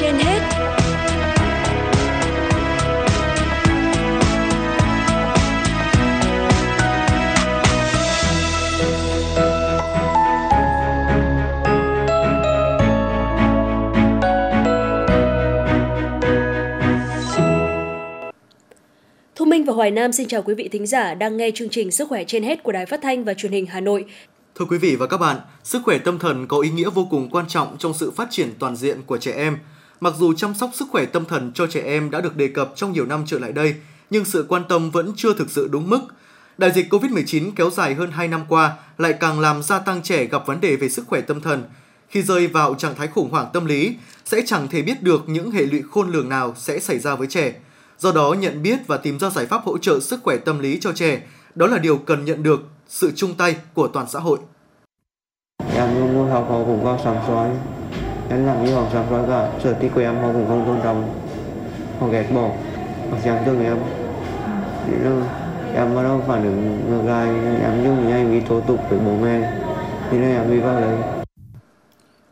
trên hết Thu Minh và Hoài Nam xin chào quý vị thính giả đang nghe chương trình Sức khỏe trên hết của Đài Phát thanh và Truyền hình Hà Nội. Thưa quý vị và các bạn, sức khỏe tâm thần có ý nghĩa vô cùng quan trọng trong sự phát triển toàn diện của trẻ em. Mặc dù chăm sóc sức khỏe tâm thần cho trẻ em đã được đề cập trong nhiều năm trở lại đây, nhưng sự quan tâm vẫn chưa thực sự đúng mức. Đại dịch COVID-19 kéo dài hơn 2 năm qua lại càng làm gia tăng trẻ gặp vấn đề về sức khỏe tâm thần. Khi rơi vào trạng thái khủng hoảng tâm lý, sẽ chẳng thể biết được những hệ lụy khôn lường nào sẽ xảy ra với trẻ. Do đó, nhận biết và tìm ra giải pháp hỗ trợ sức khỏe tâm lý cho trẻ, đó là điều cần nhận được sự chung tay của toàn xã hội. Em luôn luôn học họ cũng có sắm soi. Em làm như họ sắm soi cả, sở thích của em họ cũng không tôn trọng. Họ ghét bỏ, họ chán thương em. Nên em bắt đầu phản ứng ngược lại, em dùng những hành vi thô tục với bố mẹ. Thế nên em đi vào đấy.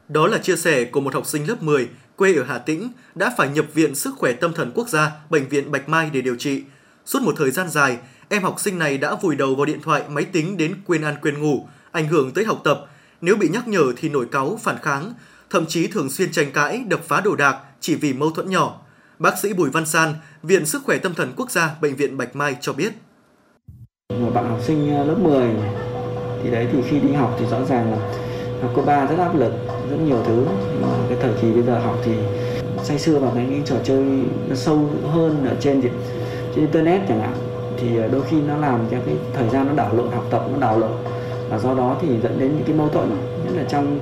Đó là chia sẻ của một học sinh lớp 10 quê ở Hà Tĩnh đã phải nhập viện sức khỏe tâm thần quốc gia, bệnh viện Bạch Mai để điều trị. Suốt một thời gian dài, em học sinh này đã vùi đầu vào điện thoại, máy tính đến quên ăn quên ngủ, ảnh hưởng tới học tập. Nếu bị nhắc nhở thì nổi cáu, phản kháng, thậm chí thường xuyên tranh cãi, đập phá đồ đạc chỉ vì mâu thuẫn nhỏ. Bác sĩ Bùi Văn San, Viện Sức khỏe Tâm thần Quốc gia, Bệnh viện Bạch Mai cho biết. Một bạn học sinh ờ, lớp 10 thì đấy thì khi đi học thì rõ ràng là học cấp 3 rất áp lực, rất nhiều thứ. Mà cái thời kỳ bây giờ học thì say sưa vào cái, cái trò chơi nó sâu hơn ở trên trên internet chẳng hạn thì ờ, đôi khi nó làm cho cái thời gian nó đảo lộn học tập nó đảo lộn. Và do đó thì dẫn đến những cái mâu thuẫn. Nhất là trong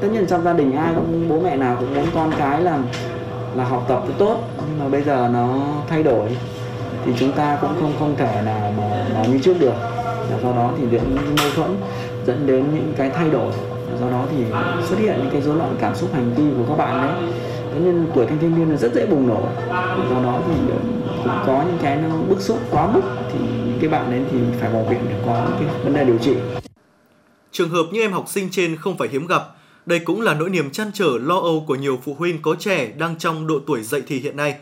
tất nhiên trong gia đình ai cũng bố mẹ nào cũng muốn con cái là là học tập tốt nhưng mà bây giờ nó thay đổi thì chúng ta cũng không không thể nào mà, mà như trước được. Và do đó thì dẫn những mâu thuẫn dẫn đến những cái thay đổi. Do đó thì xuất hiện những cái rối loạn cảm xúc hành vi của các bạn đấy thế nên tuổi thanh thiếu niên là rất dễ bùng nổ do đó thì cũng có những cái nó bức xúc quá mức thì những cái bạn đấy thì phải vào viện để có cái vấn đề điều trị Trường hợp như em học sinh trên không phải hiếm gặp. Đây cũng là nỗi niềm chăn trở lo âu của nhiều phụ huynh có trẻ đang trong độ tuổi dậy thì hiện nay.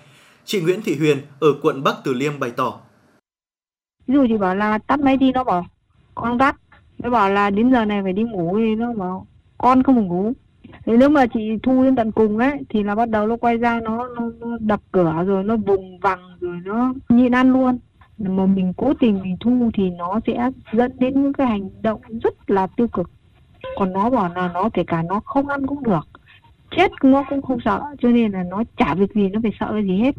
Chị Nguyễn Thị Huyền ở quận Bắc Từ Liêm bày tỏ. Ví dụ thì bảo là tắt máy đi nó bảo con tắt. Nó bảo là đến giờ này phải đi ngủ thì nó bảo con không ngủ. Thế nếu mà chị thu đến tận cùng ấy thì là bắt đầu nó quay ra nó, nó, nó đập cửa rồi nó vùng vằng rồi nó nhịn ăn luôn. Mà mình cố tình mình thu thì nó sẽ dẫn đến những cái hành động rất là tiêu cực. Còn nó bảo là nó kể cả nó không ăn cũng được. Chết nó cũng không sợ cho nên là nó chả việc gì nó phải sợ cái gì hết.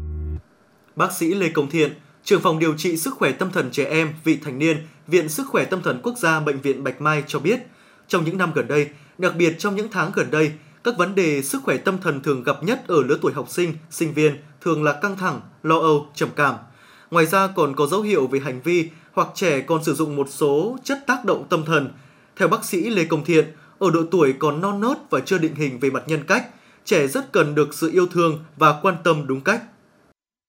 Bác sĩ Lê Công Thiện, trưởng phòng điều trị sức khỏe tâm thần trẻ em, vị thành niên, Viện Sức khỏe Tâm thần Quốc gia Bệnh viện Bạch Mai cho biết, trong những năm gần đây, đặc biệt trong những tháng gần đây, các vấn đề sức khỏe tâm thần thường gặp nhất ở lứa tuổi học sinh, sinh viên thường là căng thẳng, lo âu, trầm cảm. Ngoài ra còn có dấu hiệu về hành vi hoặc trẻ còn sử dụng một số chất tác động tâm thần. Theo bác sĩ Lê Công Thiện, ở độ tuổi còn non nớt và chưa định hình về mặt nhân cách, trẻ rất cần được sự yêu thương và quan tâm đúng cách.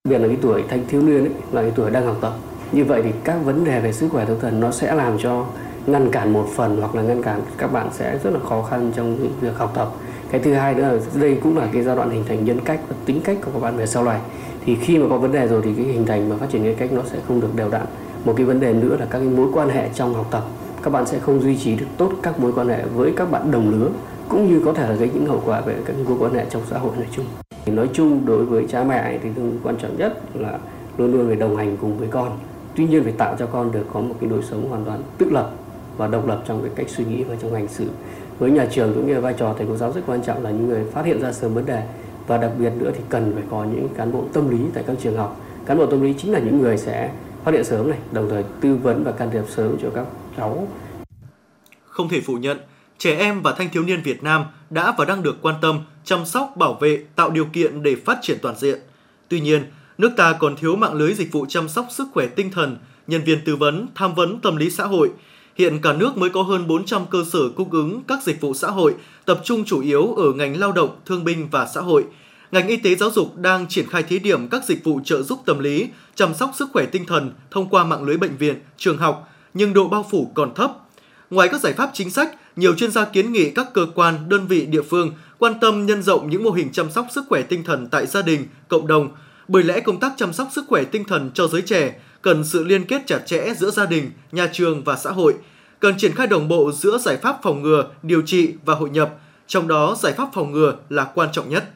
Biệt là cái tuổi thanh thiếu niên ấy, là cái tuổi đang học tập. Như vậy thì các vấn đề về sức khỏe tâm thần nó sẽ làm cho ngăn cản một phần hoặc là ngăn cản các bạn sẽ rất là khó khăn trong việc học tập. Cái thứ hai nữa là đây cũng là cái giai đoạn hình thành nhân cách và tính cách của các bạn về sau này. Thì khi mà có vấn đề rồi thì cái hình thành và phát triển nhân cách nó sẽ không được đều đặn. Một cái vấn đề nữa là các cái mối quan hệ trong học tập. Các bạn sẽ không duy trì được tốt các mối quan hệ với các bạn đồng lứa, cũng như có thể là gây những hậu quả về các mối quan hệ trong xã hội nói chung. Thì nói chung đối với cha mẹ thì quan trọng nhất là luôn luôn phải đồng hành cùng với con. Tuy nhiên phải tạo cho con được có một cái đời sống hoàn toàn tự lập và độc lập trong cái cách suy nghĩ và trong hành xử. Với nhà trường cũng như vai trò thầy cô giáo rất quan trọng là những người phát hiện ra sớm vấn đề và đặc biệt nữa thì cần phải có những cán bộ tâm lý tại các trường học. Cán bộ tâm lý chính là những người sẽ phát hiện sớm này, đồng thời tư vấn và can thiệp sớm cho các cháu. Không thể phủ nhận, trẻ em và thanh thiếu niên Việt Nam đã và đang được quan tâm, chăm sóc, bảo vệ, tạo điều kiện để phát triển toàn diện. Tuy nhiên, nước ta còn thiếu mạng lưới dịch vụ chăm sóc sức khỏe tinh thần, nhân viên tư vấn, tham vấn tâm lý xã hội. Hiện cả nước mới có hơn 400 cơ sở cung ứng các dịch vụ xã hội, tập trung chủ yếu ở ngành lao động, thương binh và xã hội. Ngành y tế giáo dục đang triển khai thí điểm các dịch vụ trợ giúp tâm lý, chăm sóc sức khỏe tinh thần thông qua mạng lưới bệnh viện, trường học, nhưng độ bao phủ còn thấp. Ngoài các giải pháp chính sách, nhiều chuyên gia kiến nghị các cơ quan, đơn vị địa phương quan tâm nhân rộng những mô hình chăm sóc sức khỏe tinh thần tại gia đình, cộng đồng. Bởi lẽ công tác chăm sóc sức khỏe tinh thần cho giới trẻ cần sự liên kết chặt chẽ giữa gia đình, nhà trường và xã hội, cần triển khai đồng bộ giữa giải pháp phòng ngừa, điều trị và hội nhập, trong đó giải pháp phòng ngừa là quan trọng nhất.